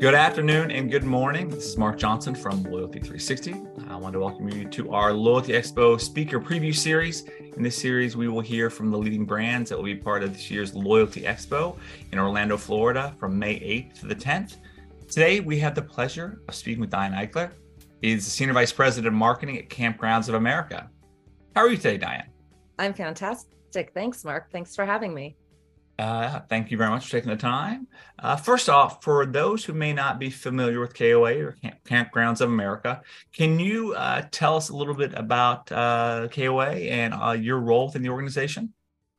Good afternoon and good morning. This is Mark Johnson from Loyalty360. I want to welcome you to our Loyalty Expo speaker preview series. In this series, we will hear from the leading brands that will be part of this year's Loyalty Expo in Orlando, Florida from May 8th to the 10th. Today, we have the pleasure of speaking with Diane Eichler. He's the Senior Vice President of Marketing at Kampgrounds of America. How are you today, Diane? I'm fantastic. Thanks, Mark. Thanks for having me. Uh, thank you very much for taking the time. Uh, first off, for those who may not be familiar with KOA or Camp- Kampgrounds of America, can you uh, tell us a little bit about uh, KOA and uh, your role within the organization?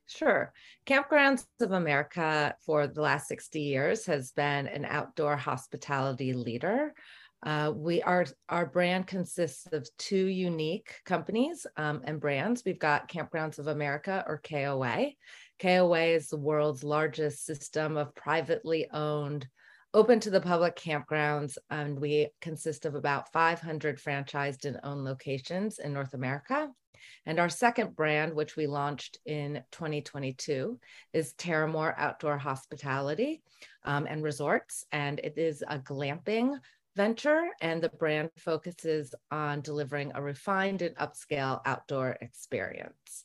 Sure. Kampgrounds of America for the last 60 years has been an outdoor hospitality leader. Uh, we are our brand consists of two unique companies um, and brands. We've got Kampgrounds of America or KOA, KOA is the world's largest system of privately owned, open to the public campgrounds. And we consist of about 500 franchised and owned locations in North America. And our second brand, which we launched in 2022, is Terramor Outdoor Hospitality um, and Resorts. And it is a glamping venture, and the brand focuses on delivering a refined and upscale outdoor experience.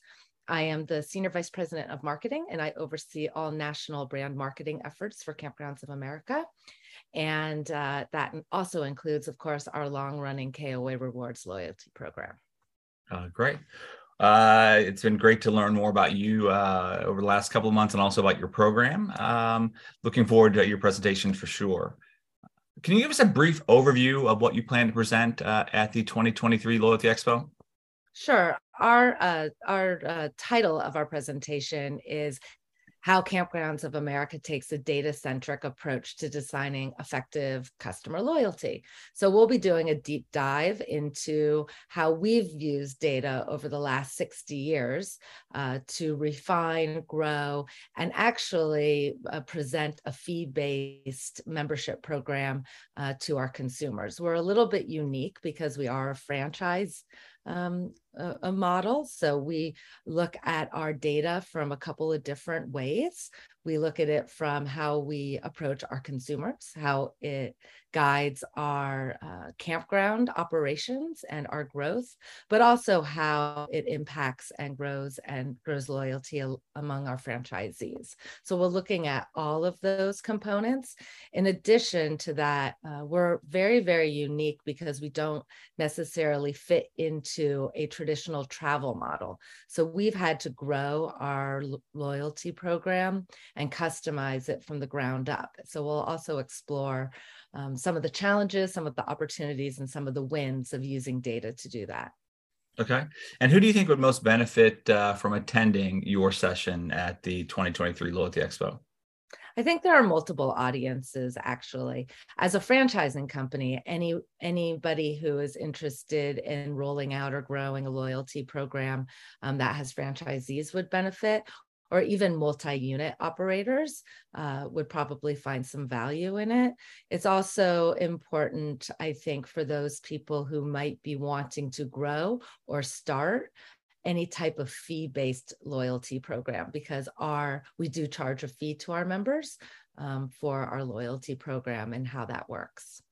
I am the Senior Vice President of Marketing, and I oversee all national brand marketing efforts for Kampgrounds of America. And uh, that also includes, of course, our long running KOA Rewards loyalty program. Uh, great. Uh, it's been great to learn more about you uh, over the last couple of months and also about your program. Um, looking forward to your presentation for sure. Can you give us a brief overview of what you plan to present uh, at the 2023 Loyalty Expo? Sure. Our uh, our uh, title of our presentation is how Kampgrounds of America takes a data centric approach to designing effective customer loyalty. So, we'll be doing a deep dive into how we've used data over the last 60 years uh, to refine, grow, and actually uh, present a fee based membership program uh, to our consumers. We're a little bit unique because we are a franchise um, a, model. So we look at our data from a couple of different ways. We look at it from how we approach our consumers, how it guides our uh, campground operations and our growth, but also how it impacts and grows and grows loyalty among our franchisees. So we're looking at all of those components. In addition to that, uh, we're very, very unique because we don't necessarily fit into a traditional travel model. So we've had to grow our loyalty program and customize it from the ground up. So we'll also explore um, some of the challenges, some of the opportunities, and some of the wins of using data to do that. Okay. And who do you think would most benefit uh, from attending your session at the 2023 Loyalty Expo? I think there are multiple audiences actually. As a franchising company, any anybody who is interested in rolling out or growing a loyalty program um, that has franchisees would benefit, or even multi-unit operators uh, would probably find some value in it. It's also important, I think, for those people who might be wanting to grow or start any type of fee-based loyalty program because our we do charge a fee to our members um, for our loyalty program and how that works.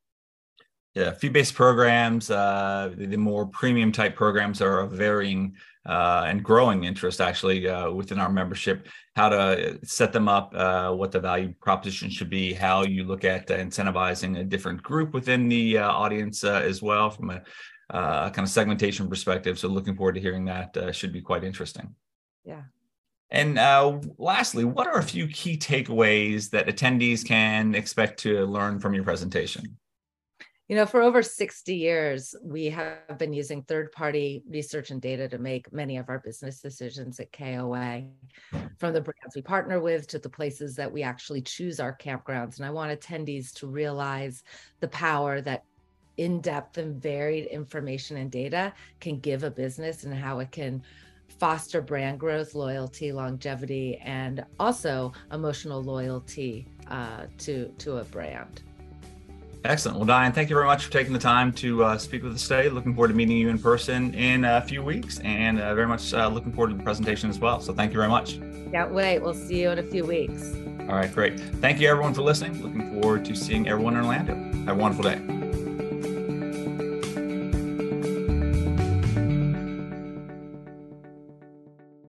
Yeah, fee-based programs, uh, the more premium type programs are of varying uh, and growing interest actually uh, within our membership. How to set them up, uh, what the value proposition should be, how you look at incentivizing a different group within the uh, audience uh, as well from a Uh, kind of segmentation perspective. So looking forward to hearing that. Uh, should be quite interesting. Yeah. And uh, lastly, what are a few key takeaways that attendees can expect to learn from your presentation? You know, for over 60 years, we have been using third party research and data to make many of our business decisions at KOA, from the brands we partner with to the places that we actually choose our campgrounds. And I want attendees to realize the power that in depth and varied information and data can give a business and how it can foster brand growth, loyalty, longevity, and also emotional loyalty uh, to, to a brand. Excellent. Well, Diane, thank you very much for taking the time to uh, speak with us today. Looking forward to meeting you in person in a few weeks and uh, very much uh, looking forward to the presentation as well. So thank you very much. Can't wait. We'll see you in a few weeks. All right, great. Thank you everyone for listening. Looking forward to seeing everyone in Orlando. Have a wonderful day.